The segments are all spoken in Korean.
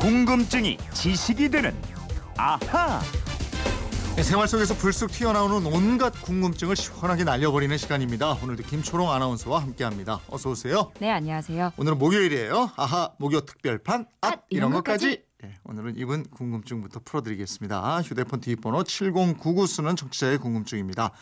궁금증이 지식이 되는 아하. 네, 생활 속에서 불쑥 튀어나오는 온갖 궁금증을 시원하게 날려버리는 시간입니다. 오늘도 김초롱 아나운서와 함께합니다. 어서 오세요. 네, 안녕하세요. 오늘은 목요일이에요. 아하 목요 특별판 앗 앗, 이런 이런 것까지. 것까지. 네, 오늘은 이분 궁금증부터 풀어드리겠습니다. 휴대폰 뒷번호 7099 쓰는 청취자의 궁금증입니다.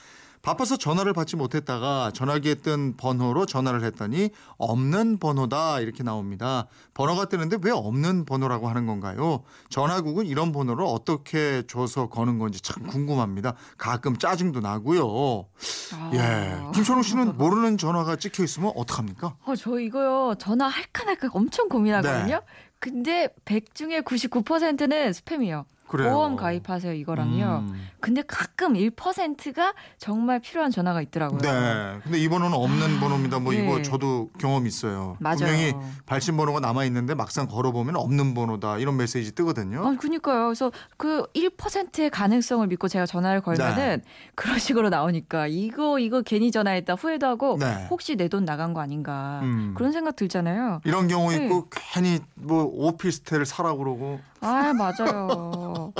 바빠서 전화를 받지 못했다가 전화기에 뜬 번호로 전화를 했더니 없는 번호다 이렇게 나옵니다. 번호가 뜨는데 왜 없는 번호라고 하는 건가요? 전화국은 이런 번호를 어떻게 줘서 거는 건지 참 궁금합니다. 가끔 짜증도 나고요. 아. 예, 김철웅 씨는 모르는 전화가 찍혀 있으면 어떡합니까? 어, 저 이거요. 전화 할까 말까 엄청 고민하거든요. 네. 근데 100 중에 99%는 스팸이요. 그래요. 보험 가입하세요 이거랑요. 음. 근데 가끔 1%가 정말 필요한 전화가 있더라고요. 네. 근데 이 번호는 없는 번호입니다. 뭐 이거 네. 저도 경험 있어요. 맞아요. 분명히 발신 번호가 남아 있는데 막상 걸어 보면 없는 번호다 이런 메시지 뜨거든요. 아, 그니까요. 그래서 그 1%의 가능성을 믿고 제가 전화를 걸면은 그런 식으로 나오니까 이거 이거 괜히 전화했다 후회도 하고 네. 혹시 내 돈 나간 거 아닌가 음. 그런 생각 들잖아요. 이런 경우 네. 있고 괜히 뭐 오피스텔을 사라 그러고 아 맞아요.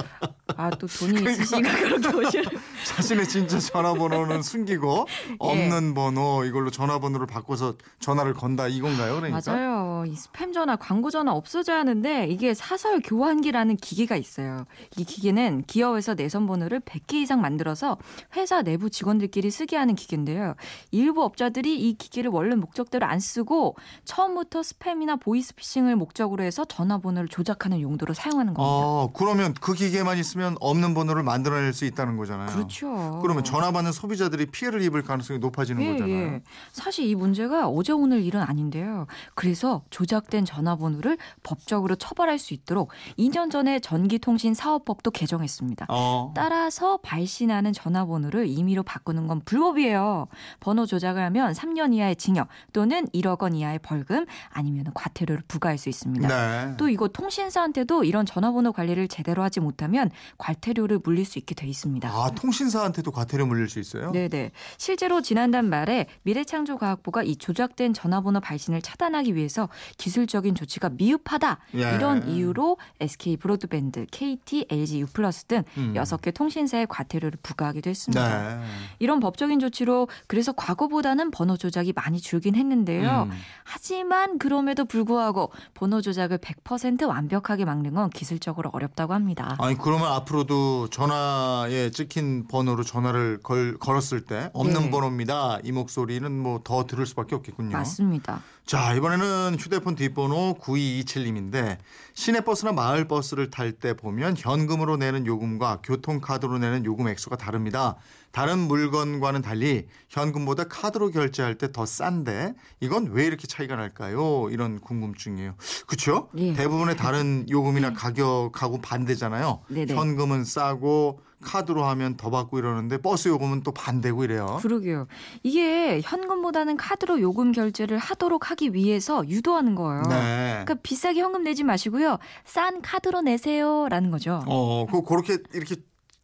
아 또 돈이 있으시니까 그렇게 오시는. 자신의 진짜 전화번호는 숨기고 예. 없는 번호 이걸로 전화번호를 바꿔서 전화를 건다 이건가요? 그러니까. 맞아요. 이 스팸 전화, 광고 전화 없어져야 하는데 이게 사설 교환기라는 기계가 있어요. 이 기계는 기업에서 내선 번호를 100개 이상 만들어서 회사 내부 직원들끼리 쓰게 하는 기계인데요. 일부 업자들이 이 기계를 원래 목적대로 안 쓰고 처음부터 스팸이나 보이스피싱을 목적으로 해서 전화번호를 조작하는 용도로 사용하는 겁니다. 어, 그러면 그 기계만 있으면 없는 번호를 만들어낼 수 있다는 거잖아요. 그렇죠. 그러면 전화 받는 소비자들이 피해를 입을 가능성이 높아지는 예, 거잖아요. 예. 사실 이 문제가 어제 오늘 일은 아닌데요. 그래서 조작된 전화번호를 법적으로 처벌할 수 있도록 2년 전에 전기통신사업법도 개정했습니다. 어. 따라서 발신하는 전화번호를 임의로 바꾸는 건 불법이에요. 번호 조작을 하면 3년 이하의 징역 또는 1억 원 이하의 벌금 아니면 과태료를 부과할 수 있습니다. 네. 또 이거 통신사한테도 이런 전화번호 관리를 제대로 하지 못하면 과태료를 물릴 수 있게 돼 있습니다. 아, 통신사한테도 과태료 물릴 수 있어요? 네네. 실제로 지난달 말에 미래창조과학부가 이 조작된 전화번호 발신을 차단하기 위해서 기술적인 조치가 미흡하다 예. 이런 이유로 SK 브로드밴드, KT, LG U+ 등 음. 여섯 개 통신사에 과태료를 부과하기도 했습니다. 네. 이런 법적인 조치로 그래서 과거보다는 번호 조작이 많이 줄긴 했는데요. 음. 하지만 그럼에도 불구하고 번호 조작을 100% 완벽하게 막는 건 기술적으로 어렵다고 합니다. 아니 그러면 앞으로도 전화에 찍힌 번호로 전화를 걸, 걸었을 때 없는 네. 번호입니다. 이 목소리는 뭐 더 들을 수밖에 없겠군요. 맞습니다. 자 이번에는 휴대폰 뒷번호 9227님인데 시내버스나 마을버스를 탈 때 보면 현금으로 내는 요금과 교통카드로 내는 요금 액수가 다릅니다. 다른 물건과는 달리 현금보다 카드로 결제할 때 더 싼데 이건 왜 이렇게 차이가 날까요? 이런 궁금증이에요. 그렇죠? 예. 대부분의 다른 요금이나 가격하고 반대잖아요. 네네. 현금은 싸고 카드로 하면 더 받고 이러는데 버스 요금은 또 반대고 이래요. 그러게요. 이게 현금보다는 카드로 요금 결제를 하도록 하기 위해서 유도하는 거예요. 네. 그러니까 비싸게 현금 내지 마시고요. 싼 카드로 내세요라는 거죠. 어, 그 그렇게 이렇게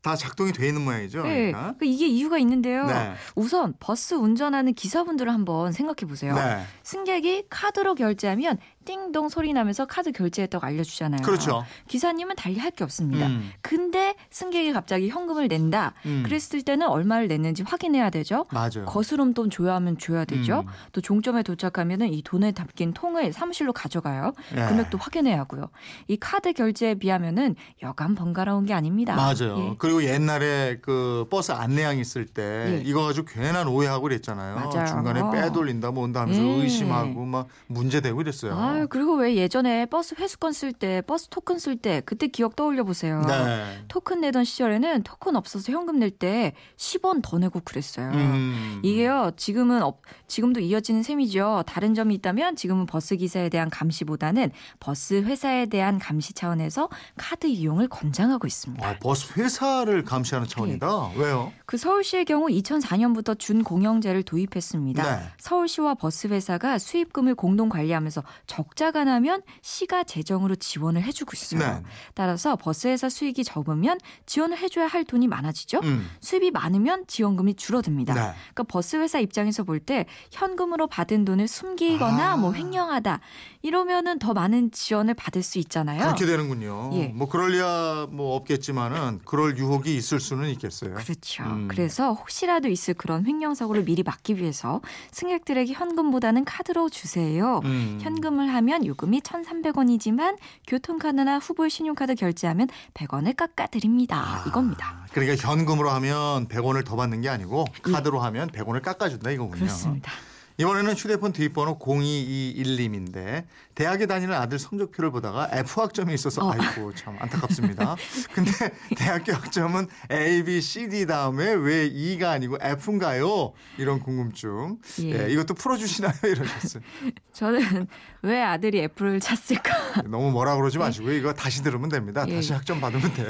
다 작동이 돼 있는 모양이죠. 네. 그러니까. 그러니까 이게 이유가 있는데요. 네. 우선 버스 운전하는 기사분들을 한번 생각해 보세요. 네. 승객이 카드로 결제하면 띵동 소리 나면서 카드 결제했다고 알려주잖아요. 그렇죠. 기사님은 달리 할 게 없습니다. 음. 근데 승객이 갑자기 현금을 낸다. 음. 그랬을 때는 얼마를 냈는지 확인해야 되죠. 맞아요. 거스름 돈 줘야 하면 줘야 되죠. 음. 또 종점에 도착하면은 이 돈에 담긴 통을 사무실로 가져가요. 예. 금액도 확인해야 하고요. 이 카드 결제에 비하면은 여간 번거로운 게 아닙니다. 맞아요. 예. 그리고 옛날에 그 버스 안내양 있을 때 예. 이거 가지고 괜한 오해하고 그랬잖아요. 맞아요. 중간에 빼돌린다 뭔다 하면서 예. 의심하고 막 문제되고 이랬어요. 아 유, 그리고 왜 예전에 버스 회수권 쓸 때, 버스 토큰 쓸 때, 그때 기억 떠올려 보세요. 네. 토큰 내던 시절에는 토큰 없어서 현금 낼 때 10원 더 내고 그랬어요. 음. 이게요, 지금은 없, 지금도 이어지는 셈이죠. 다른 점이 있다면 지금은 버스 기사에 대한 감시보다는 버스 회사에 대한 감시 차원에서 카드 이용을 권장하고 있습니다. 아, 버스 회사를 감시하는 차원이다. 왜요? 그 서울시의 경우 2004년부터 준공영제를 도입했습니다. 네. 서울시와 버스 회사가 수입금을 공동 관리하면서 적 자가 나면 시가 재정으로 지원을 해주고 있어요. 네. 따라서 버스 회사 수익이 적으면 지원을 해줘야 할 돈이 많아지죠. 음. 수입이 많으면 지원금이 줄어듭니다. 네. 그러니까 버스 회사 입장에서 볼 때 현금으로 받은 돈을 숨기거나 아. 뭐 횡령하다 이러면은 더 많은 지원을 받을 수 있잖아요. 그렇게 되는군요. 예. 뭐 그럴 리야 뭐 없겠지만은 그럴 유혹이 있을 수는 있겠어요. 그렇죠. 음. 그래서 혹시라도 있을 그런 횡령 사고를 미리 막기 위해서 승객들에게 현금보다는 카드로 주세요. 음. 현금을 하면 요금이 1,300원이지만 교통카드나 후불 신용카드 결제하면 100원을 깎아드립니다. 아, 이겁니다. 그러니까 현금으로 하면 100원을 더 받는 게 아니고 카드로 하면 100원을 깎아준다 이거군요. 예. 그렇습니다. 이번에는 휴대폰 뒷번호 0221님인데 대학에 다니는 아들 성적표를 보다가 F 학점이 있어서 어. 아이고 참 안타깝습니다. 근데 대학교 학점은 A, B, C, D 다음에 왜 E가 아니고 F인가요? 이런 궁금증. 예. 예, 이것도 풀어주시나요? 이러셨어요. 저는 왜 아들이 애플을 찼을까? 너무 뭐라 그러지 마시고 이거 다시 들으면 됩니다. 예. 다시 학점 받으면 돼요.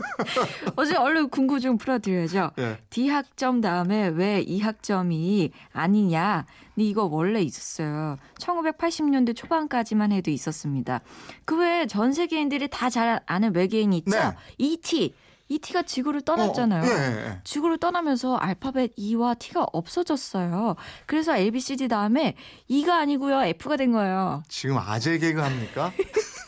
어제 얼른 궁금증 풀어드려야죠. 예. D 학점 다음에 왜이 학점이 아니냐? 근데 이거 원래 있었어요. 1980년대 초반까지만 해도 있었습니다. 그 외에 전 세계인들이 다 잘 아는 외계인이 있죠. 네. E.T. E.T.가 지구를 떠났잖아요. 어, 예, 예, 예. 지구를 떠나면서 알파벳 E와 T가 없어졌어요. 그래서 A, B, C, D 다음에 E가 아니고요. F가 된 거예요. 지금 아재 개그 합니까?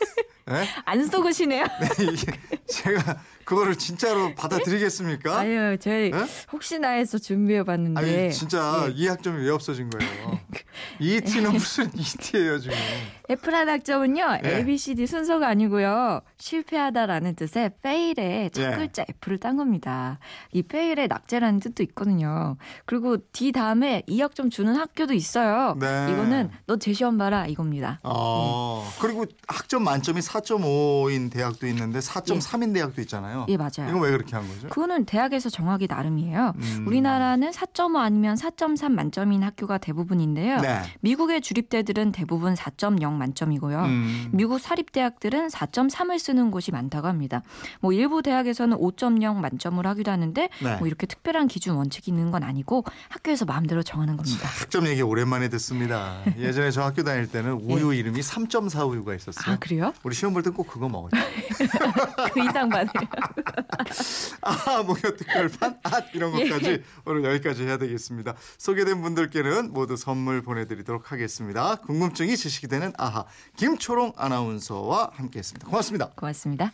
예? 안 속으시네요. 네, 제가 그거를 진짜로 받아들이겠습니까? 아유, 저희 예? 혹시나 해서 준비해 봤는데. 아니 진짜 예. 이 학점이 왜 없어진 거예요? 이 T는 무슨 이 T예요 지금? F란 학점은요, 예. A, B, C, D 순서가 아니고요, 실패하다라는 뜻의 fail에 첫 예. 글자 F를 딴 겁니다. 이 fail에 낙제라는 뜻도 있거든요. 그리고 D 다음에 2학점 주는 학교도 있어요. 네. 이거는 너 제 시험 봐라 이겁니다. 어 그리고 학점 만점이 4.5인 대학도 있는데 4.3인 대학도 있잖아요. 예, 맞아요. 이건 왜 그렇게 한 거죠? 그거는 대학에서 정하기 나름이에요. 음. 우리나라는 4.5 아니면 4.3 만점인 학교가 대부분인데요. 네. 미국의 주립대들은 대부분 4.0 만점이고요. 음. 미국 사립대학들은 4.3을 쓰는 곳이 많다고 합니다. 뭐 일부 대학에서는 5.0 만점을 하기도 하는데 네. 뭐 이렇게 특별한 기준 원칙이 있는 건 아니고 학교에서 마음대로 정하는 겁니다. 학점 얘기 오랜만에 듣습니다. 예전에 저 학교 다닐 때는 우유 이름이 3.4 우유가 있었어요. 아 그래요? 우리 시험 볼 땐 꼭 그거 먹었죠. 그 이상 받아요. 아, 목요 특별판, 아, 이런 것까지 오늘 여기까지 해야 되겠습니다. 소개된 분들께는 모두 선물 보내드리도록 하겠습니다. 궁금증이 지식이 되는 아하 김초롱 아나운서와 함께했습니다. 고맙습니다. 고맙습니다.